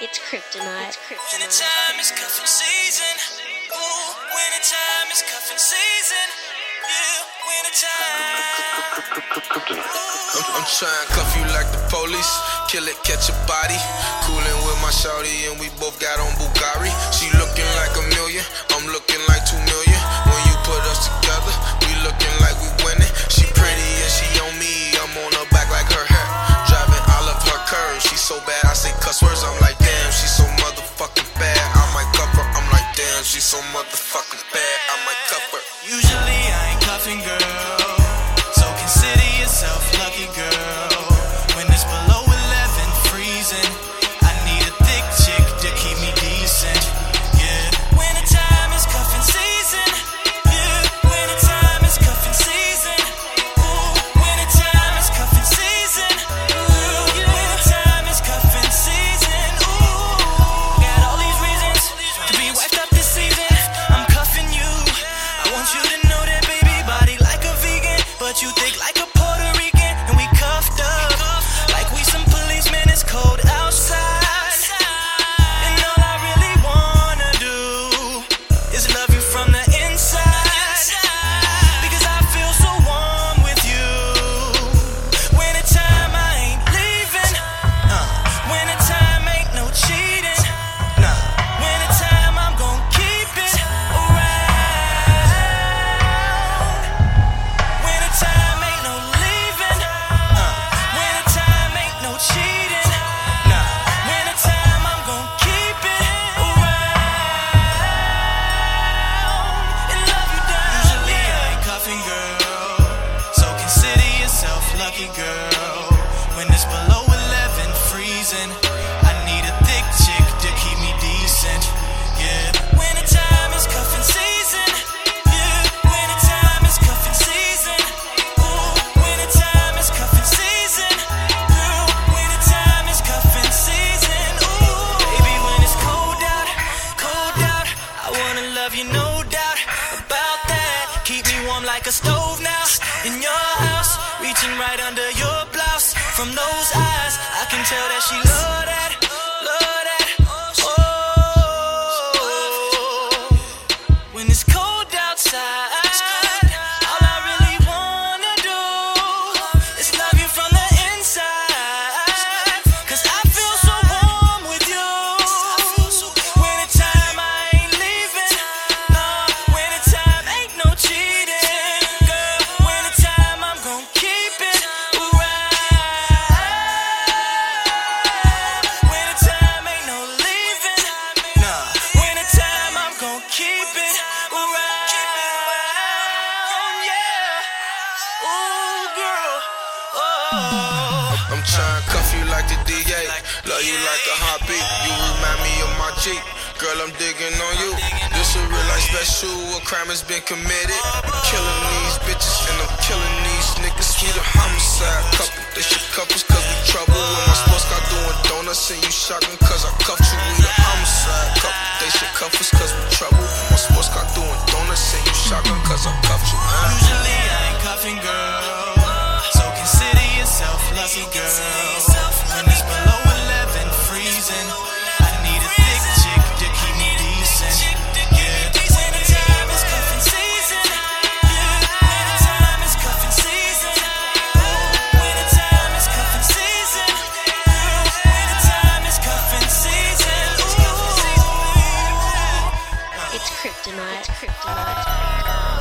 It's Cryptonite. It's Cryptonite. Wintertime is cuffing season. Ooh, wintertime is cuffing season. Yeah, wintertime. I'm, I'm trying to cuff you like the police. Kill it, catch a body. Coolin' with my shawty, and we both got on so motherfucking stove now in your house, reaching right under your blouse. From those eyes, I can tell that she love that, I'm trying cuff you like the DA. Love you like a heartbeat. You remind me of my Jeep. Girl, I'm digging on you. This a real life special. A crime has been committed. I'm killing these bitches and I'm killing these niggas. We the homicide couple. They should cuff us cause we trouble. When my sports car doing donuts and you shocking cause I cuffed you. We the homicide couple. They should cuff us cause we trouble. When My sports car doing donuts and you shocking cause I cuffed you. Usually I ain't cuffing girl. So consider yourself lucky girl. When it's below 11, freezing. I need a thick chick to keep me decent. Yeah. Wintertime is cuffing season. Yeah. Wintertime is cuffing season. Ooh. Wintertime is cuffing season. Girl, wintertime is cuffing season. It's Cryptonite. It's Cryptonite.